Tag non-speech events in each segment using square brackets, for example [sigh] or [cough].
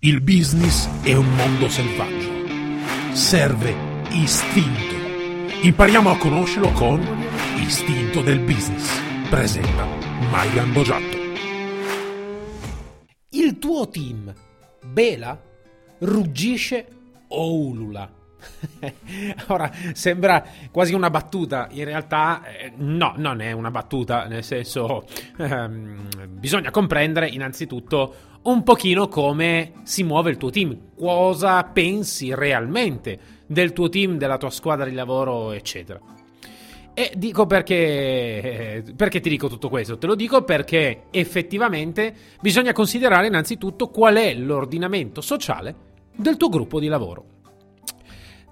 Il business è un mondo selvaggio. Serve istinto. Impariamo a conoscerlo con Istinto del Business. Presenta Maigan Bogiatto. Il tuo team bela, ruggisce o ulula? [laughs] Ora sembra quasi una battuta, in realtà eh, no, non è una battuta, nel senso ehm, bisogna comprendere innanzitutto un pochino come si muove il tuo team, cosa pensi realmente del tuo team, della tua squadra di lavoro, eccetera. E dico perché, perché ti dico tutto questo? Te lo dico perché effettivamente bisogna considerare innanzitutto qual è l'ordinamento sociale del tuo gruppo di lavoro.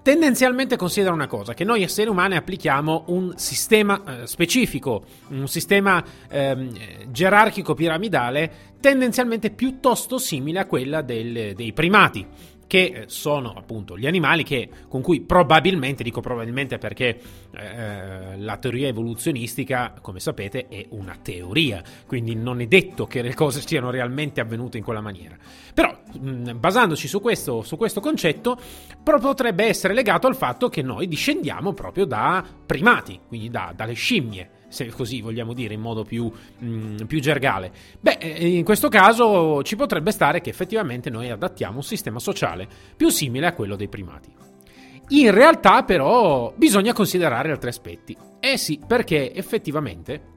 Tendenzialmente considera una cosa, che noi esseri umani applichiamo un sistema eh, specifico, un sistema eh, gerarchico piramidale tendenzialmente piuttosto simile a quella del, dei primati che eh, sono appunto gli animali che, con cui probabilmente, dico probabilmente perché eh, la teoria evoluzionistica, come sapete, è una teoria, quindi non è detto che le cose siano realmente avvenute in quella maniera. Però, mh, basandoci su questo, su questo concetto, potrebbe essere legato al fatto che noi discendiamo proprio da primati, quindi da, dalle scimmie se così vogliamo dire in modo più, mh, mm, più gergale. Beh, eh, in questo caso ci potrebbe stare che effettivamente noi adattiamo un sistema sociale più simile a quello dei primati. In realtà però bisogna considerare altri aspetti. Eh sì, perché effettivamente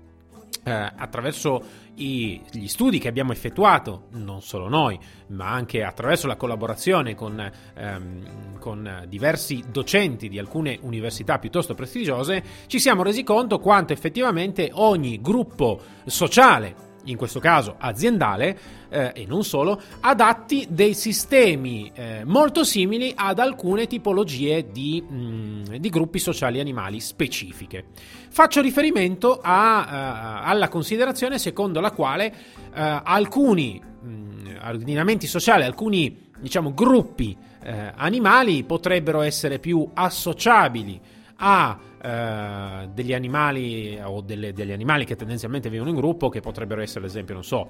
eh, attraverso i, gli studi che abbiamo effettuato, non solo noi, ma anche attraverso la collaborazione con, ehm, con diversi docenti di alcune università piuttosto prestigiose, ci siamo resi conto quanto effettivamente ogni gruppo sociale in questo caso aziendale eh, e non solo, adatti dei sistemi eh, molto simili ad alcune tipologie di, mh, mm, di, gruppi sociali animali specifiche. Faccio riferimento a, uh, alla considerazione secondo la quale uh, alcuni mh, mm, ordinamenti sociali, alcuni diciamo, gruppi uh, animali potrebbero essere più associabili a Uh, degli animali o delle, degli animali che tendenzialmente vivono in gruppo, che potrebbero essere, ad esempio, non so,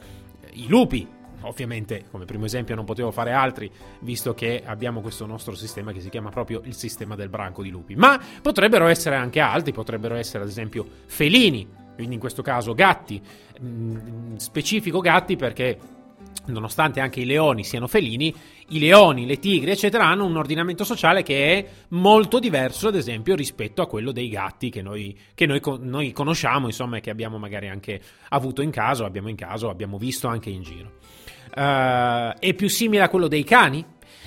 i lupi. Ovviamente, come primo esempio, non potevo fare altri, visto che abbiamo questo nostro sistema che si chiama proprio il sistema del branco di lupi. Ma potrebbero essere anche altri, potrebbero essere, ad esempio, felini, quindi in questo caso gatti, mm, specifico gatti perché nonostante anche i leoni siano felini, i leoni, le tigri, eccetera, hanno un ordinamento sociale che è molto diverso, ad esempio, rispetto a quello dei gatti che noi, che noi, noi conosciamo, insomma, e che abbiamo magari anche avuto in caso, abbiamo in caso, abbiamo visto anche in giro. Uh, è più simile a quello dei cani?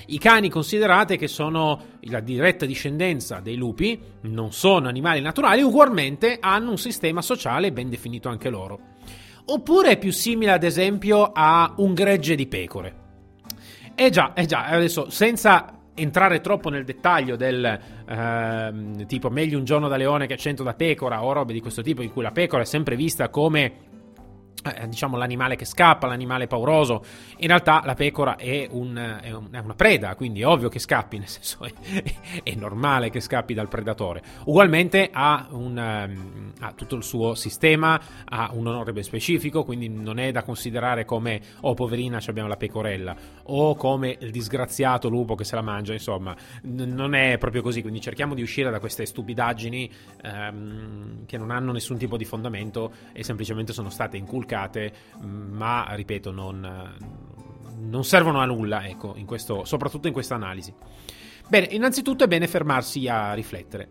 I cani considerate che sono la diretta discendenza dei lupi, non sono animali naturali, ugualmente hanno un sistema sociale ben definito anche loro. Oppure è più simile, ad esempio, a un gregge di pecore. Eh già, eh già, adesso senza entrare troppo nel dettaglio del eh, tipo meglio un giorno da leone che cento da pecora o robe di questo tipo in cui la pecora è sempre vista come eh, diciamo l'animale che scappa, l'animale pauroso. In realtà la pecora è, un, è, un, è una preda, quindi è ovvio che scappi, [laughs] nel senso è, è normale che scappi dal predatore. Ugualmente ha, un, um, ha, tutto il suo sistema, ha un onore ben specifico, quindi non è da considerare come, oh poverina, abbiamo la pecorella, o come il disgraziato lupo che se la mangia, insomma, n- non è proprio così, quindi cerchiamo di uscire da queste stupidaggini um, che non hanno nessun tipo di fondamento e semplicemente sono state inculcate complicate, ma ripeto, non, non servono a nulla, ecco, in questo, soprattutto in questa analisi. Bene, innanzitutto è bene fermarsi a riflettere.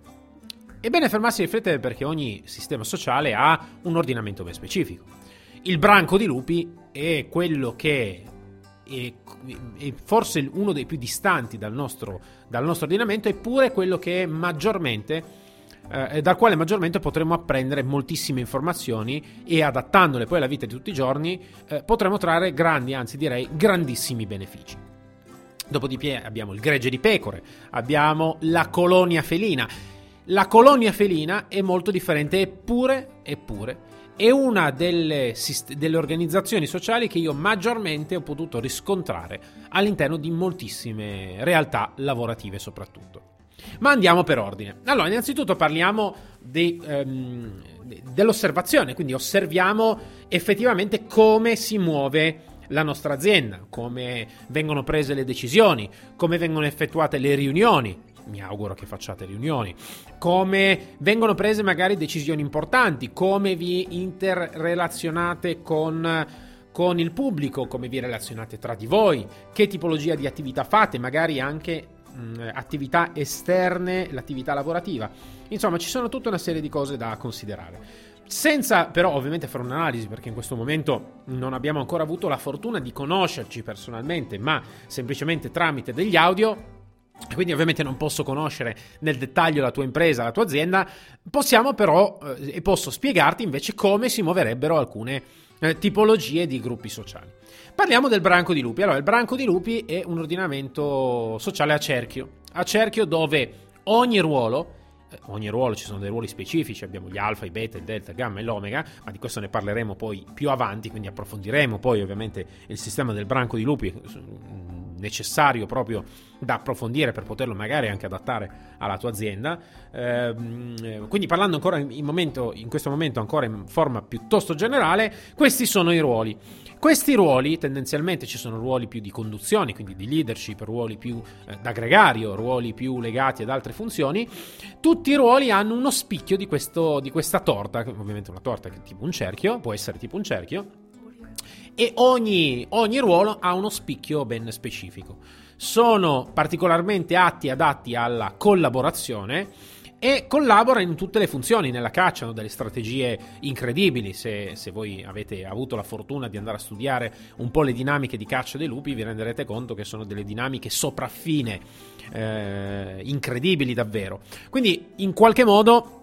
È bene fermarsi a riflettere perché ogni sistema sociale ha un ordinamento ben specifico. Il branco di lupi è quello che è, è forse uno dei più distanti dal nostro, dal nostro ordinamento, eppure quello che maggiormente eh, dal quale maggiormente potremo apprendere moltissime informazioni e adattandole poi alla vita di tutti i giorni eh, potremo trarre grandi, anzi direi grandissimi benefici. Dopodiché abbiamo il gregge di pecore, abbiamo la colonia felina. La colonia felina è molto differente, eppure, eppure è una delle, delle, organizzazioni sociali che io maggiormente ho potuto riscontrare all'interno di moltissime realtà lavorative soprattutto. Ma andiamo per ordine. Allora, innanzitutto parliamo di, um, dell'osservazione, quindi osserviamo effettivamente come si muove la nostra azienda, come vengono prese le decisioni, come vengono effettuate le riunioni. Mi auguro che facciate riunioni, come vengono prese magari decisioni importanti, come vi interrelazionate con, con il pubblico, come vi relazionate tra di voi, che tipologia di attività fate, magari anche mh, attività esterne, l'attività lavorativa. Insomma, ci sono tutta una serie di cose da considerare. Senza però ovviamente fare un'analisi, perché in questo momento non abbiamo ancora avuto la fortuna di conoscerci personalmente, ma semplicemente tramite degli audio, quindi ovviamente non posso conoscere nel dettaglio la tua impresa, la tua azienda, possiamo però eh, e posso spiegarti invece come si muoverebbero alcune eh, tipologie di gruppi sociali. Parliamo del branco di lupi. Allora, il branco di lupi è un ordinamento sociale a cerchio, a cerchio dove ogni ruolo eh, ogni ruolo ci sono dei ruoli specifici, abbiamo gli alfa, i beta, il delta, il gamma e l'omega, ma di questo ne parleremo poi più avanti, quindi approfondiremo poi ovviamente il sistema del branco di lupi necessario proprio da approfondire per poterlo magari anche adattare alla tua azienda. Ehm, quindi parlando ancora in, momento, in questo momento ancora in forma piuttosto generale, questi sono i ruoli. Questi ruoli tendenzialmente ci sono ruoli più di conduzione, quindi di leadership, ruoli più eh, d'aggregario, ruoli più legati ad altre funzioni. Tutti i ruoli hanno uno spicchio di, questo, di questa torta, ovviamente una torta che è tipo un cerchio, può essere tipo un cerchio, e ogni, ogni ruolo ha uno spicchio ben specifico. Sono particolarmente atti adatti alla collaborazione e collabora in tutte le funzioni, nella caccia, hanno delle strategie incredibili, se, se, voi avete avuto la fortuna di andare a studiare un po' le dinamiche di caccia dei lupi vi renderete conto che sono delle dinamiche sopraffine, eh, incredibili davvero. Quindi in qualche modo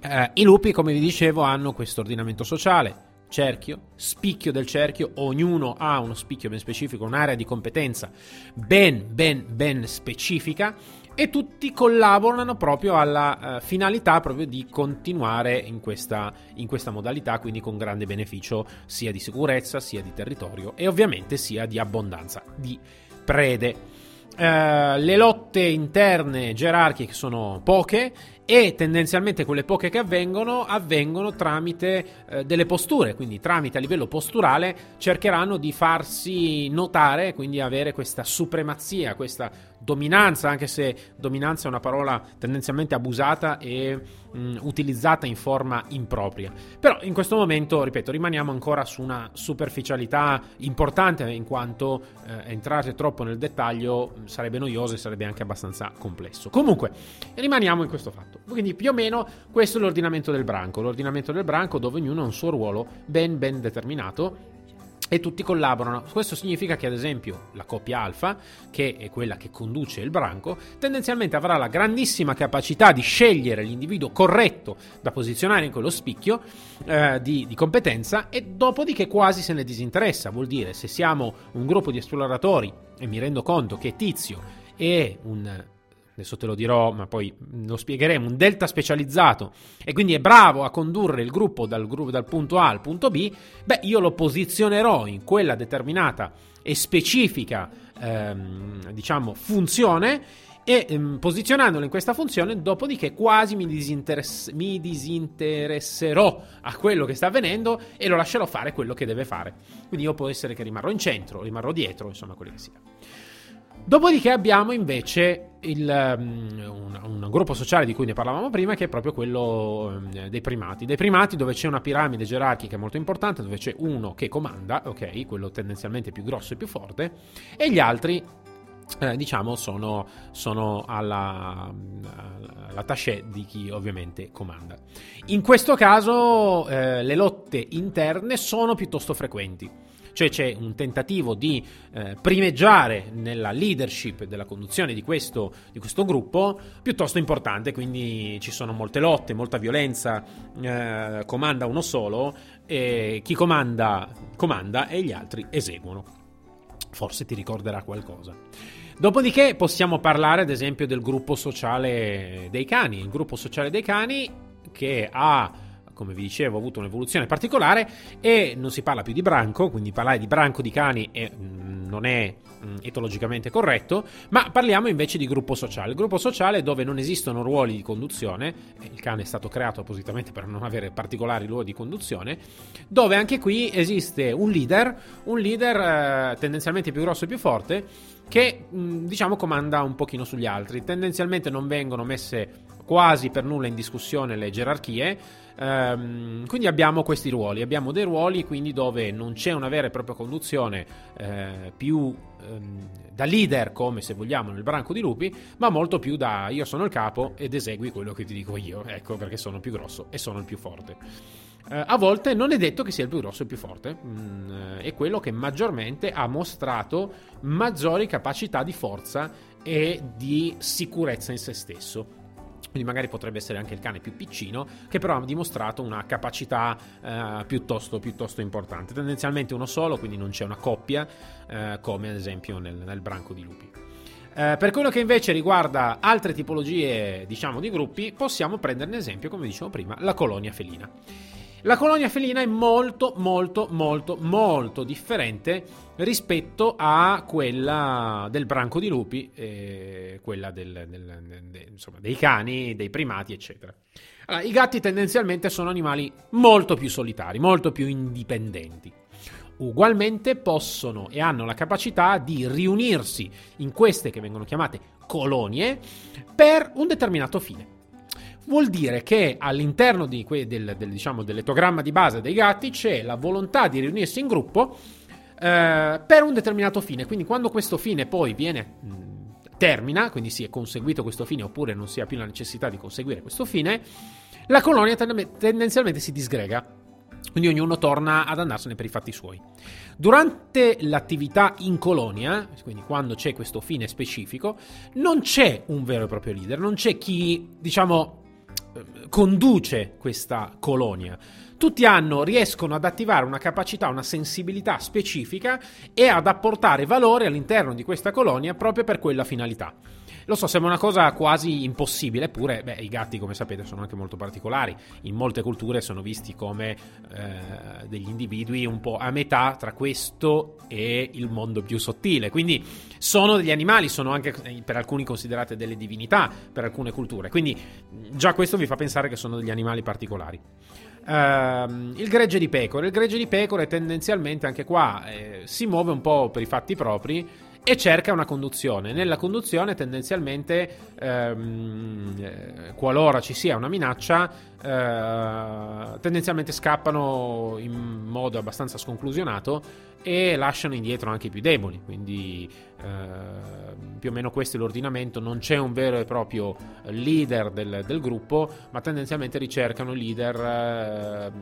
eh, i lupi, come vi dicevo, hanno questo ordinamento sociale, cerchio, spicchio del cerchio, ognuno ha uno spicchio ben specifico, un'area di competenza ben, ben, ben specifica e tutti collaborano proprio alla uh, finalità proprio di continuare in questa, in questa modalità, quindi con grande beneficio sia di sicurezza, sia di territorio e ovviamente sia di abbondanza di prede. Uh, le lotte interne gerarchiche sono poche e tendenzialmente quelle poche che avvengono avvengono tramite uh, delle posture, quindi tramite a livello posturale cercheranno di farsi notare, quindi avere questa supremazia, questa dominanza, anche se dominanza è una parola tendenzialmente abusata e mh, utilizzata in forma impropria. Però in questo momento, ripeto, rimaniamo ancora su una superficialità importante in quanto eh, entrare troppo nel dettaglio sarebbe noioso e sarebbe anche abbastanza complesso. Comunque, rimaniamo in questo fatto. Quindi più o meno questo è l'ordinamento del branco, l'ordinamento del branco dove ognuno ha un suo ruolo ben ben determinato e tutti collaborano. Questo significa che, ad esempio, la coppia alfa, che è quella che conduce il branco, tendenzialmente avrà la grandissima capacità di scegliere l'individuo corretto da posizionare in quello spicchio eh, di, di, competenza e dopodiché quasi se ne disinteressa. Vuol dire, se siamo un gruppo di esploratori e mi rendo conto che Tizio è un adesso te lo dirò, ma poi lo spiegheremo, un delta specializzato e quindi è bravo a condurre il gruppo dal, dal punto A al punto B, beh, io lo posizionerò in quella determinata e specifica, ehm, diciamo, funzione e ehm, posizionandolo in questa funzione, dopodiché quasi mi, disinteress- mi, disinteresserò a quello che sta avvenendo e lo lascerò fare quello che deve fare. Quindi io può essere che rimarrò in centro, rimarrò dietro, insomma, quello che sia. Dopodiché abbiamo invece il, um, un, un, gruppo sociale di cui ne parlavamo prima, che è proprio quello um, dei primati. Dei primati dove c'è una piramide gerarchica molto importante, dove c'è uno che comanda, ok, quello tendenzialmente più grosso e più forte, e gli altri eh, diciamo sono, sono alla, alla taché di chi ovviamente comanda. In questo caso eh, le lotte interne sono piuttosto frequenti cioè c'è un tentativo di eh, primeggiare nella leadership della conduzione di questo, di questo, gruppo piuttosto importante, quindi ci sono molte lotte, molta violenza, eh, comanda uno solo, e chi comanda comanda e gli altri eseguono. Forse ti ricorderà qualcosa. Dopodiché possiamo parlare ad esempio del gruppo sociale dei cani, il gruppo sociale dei cani che ha come vi dicevo, ha avuto un'evoluzione particolare e non si parla più di branco, quindi parlare di branco di cani è, mm, non è mm, etologicamente corretto, ma parliamo invece di gruppo sociale. Gruppo sociale dove non esistono ruoli di conduzione, il cane è stato creato appositamente per non avere particolari ruoli di conduzione, dove anche qui esiste un leader, un leader eh, tendenzialmente più grosso e più forte, che mm, diciamo comanda un pochino sugli altri. Tendenzialmente non vengono messe quasi per nulla in discussione le gerarchie. Ehm, quindi abbiamo questi ruoli, abbiamo dei ruoli quindi dove non c'è una vera e propria conduzione eh, più ehm, da leader come se vogliamo nel branco di lupi, ma molto più da io sono il capo ed esegui quello che ti dico io, ecco perché sono più grosso e sono il più forte. Eh, a volte non è detto che sia il più grosso e il più forte, mm, eh, è quello che maggiormente ha mostrato maggiori capacità di forza e di sicurezza in se stesso. Quindi magari potrebbe essere anche il cane più piccino, che però ha dimostrato una capacità eh, piuttosto, piuttosto, importante. Tendenzialmente uno solo, quindi non c'è una coppia, eh, come ad esempio nel, nel branco di lupi. Eh, per quello che invece riguarda altre tipologie, diciamo, di gruppi, possiamo prendere un esempio, come dicevo prima, la colonia felina. La colonia felina è molto, molto, molto, molto differente rispetto a quella del branco di lupi, eh, quella del, del, de, insomma, dei cani, dei primati, eccetera. Allora, I gatti tendenzialmente sono animali molto più solitari, molto più indipendenti. Ugualmente possono e hanno la capacità di riunirsi in queste che vengono chiamate colonie per un determinato fine vuol dire che all'interno di que- del, del, diciamo, dell'etogramma di base dei gatti c'è la volontà di riunirsi in gruppo eh, per un determinato fine. Quindi quando questo fine poi viene mh, termina, quindi si è conseguito questo fine oppure non si ha più la necessità di conseguire questo fine, la colonia tendenzialmente si disgrega. Quindi ognuno torna ad andarsene per i fatti suoi. Durante l'attività in colonia, quindi quando c'è questo fine specifico, non c'è un vero e proprio leader, non c'è chi, diciamo, conduce questa colonia. Tutti hanno, riescono ad attivare una capacità, una sensibilità specifica e ad apportare valore all'interno di questa colonia proprio per quella finalità. Lo so, sembra una cosa quasi impossibile, eppure beh, i gatti, come sapete, sono anche molto particolari. In molte culture sono visti come eh, degli individui un po' a metà tra questo e il mondo più sottile. Quindi sono degli animali, sono anche eh, per alcuni considerate delle divinità per alcune culture. Quindi già questo vi fa pensare che sono degli animali particolari. Uh, il gregge di pecore. Il gregge di pecore tendenzialmente anche qua eh, si muove un po' per i fatti propri e cerca una conduzione. Nella conduzione tendenzialmente, ehm, eh, qualora ci sia una minaccia, eh, tendenzialmente scappano in modo abbastanza sconclusionato e lasciano indietro anche i più deboli. Quindi eh, più o meno questo è l'ordinamento, non c'è un vero e proprio leader del, del gruppo, ma tendenzialmente ricercano leader eh,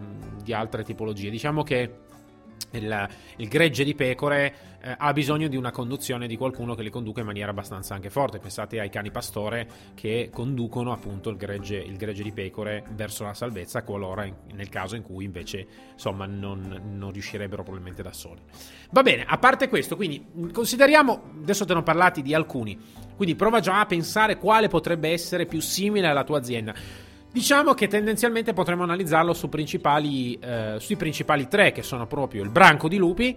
di altre tipologie. Diciamo che il, il, gregge di pecore eh, ha bisogno di una conduzione di qualcuno che li conduca in maniera abbastanza anche forte. Pensate ai cani pastore che conducono appunto il gregge, il gregge di pecore verso la salvezza, qualora in, nel caso in cui invece insomma non, non, riuscirebbero probabilmente da soli. Va bene, a parte questo, quindi consideriamo, adesso te ne ho parlati di alcuni, quindi prova già a pensare quale potrebbe essere più simile alla tua azienda. Diciamo che tendenzialmente potremmo analizzarlo su principali, eh, sui principali tre, che sono proprio il branco di lupi,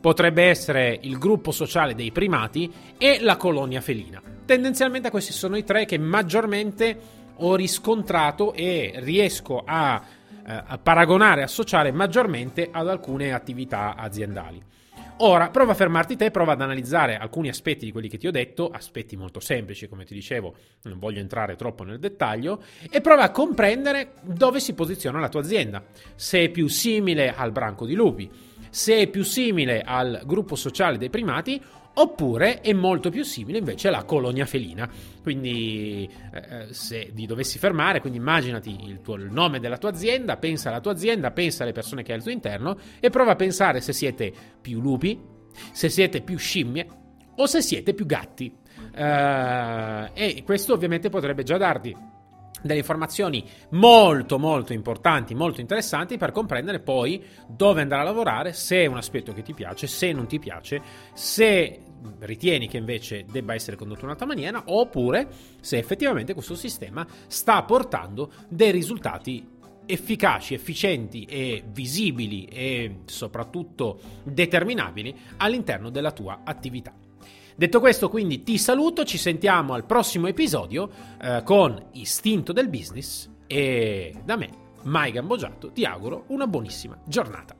potrebbe essere il gruppo sociale dei primati e la colonia felina. Tendenzialmente questi sono i tre che maggiormente ho riscontrato e riesco a, eh, a paragonare, associare maggiormente ad alcune attività aziendali. Ora, prova a fermarti te, prova ad analizzare alcuni aspetti di quelli che ti ho detto, aspetti molto semplici, come ti dicevo, non voglio entrare troppo nel dettaglio, e prova a comprendere dove si posiziona la tua azienda. Se è più simile al branco di lupi, se è più simile al gruppo sociale dei primati oppure è molto più simile invece alla colonia felina. Quindi eh, eh, se ti dovessi fermare, quindi immaginati il, tuo, il, nome della tua azienda, pensa alla tua azienda, pensa alle persone che hai al tuo interno e prova a pensare se siete più lupi, se siete più scimmie o se siete più gatti. Uh, e questo ovviamente potrebbe già darti delle informazioni molto molto importanti, molto interessanti per comprendere poi dove andare a lavorare, se è un aspetto che ti piace, se non ti piace, se ritieni che invece debba essere condotto in un'altra maniera, oppure se effettivamente questo sistema sta portando dei risultati efficaci, efficienti e visibili e soprattutto determinabili all'interno della tua attività. Detto questo, quindi ti saluto, ci sentiamo al prossimo episodio eh, con Istinto del Business e da me, Mai Gambogiato, ti auguro una buonissima giornata.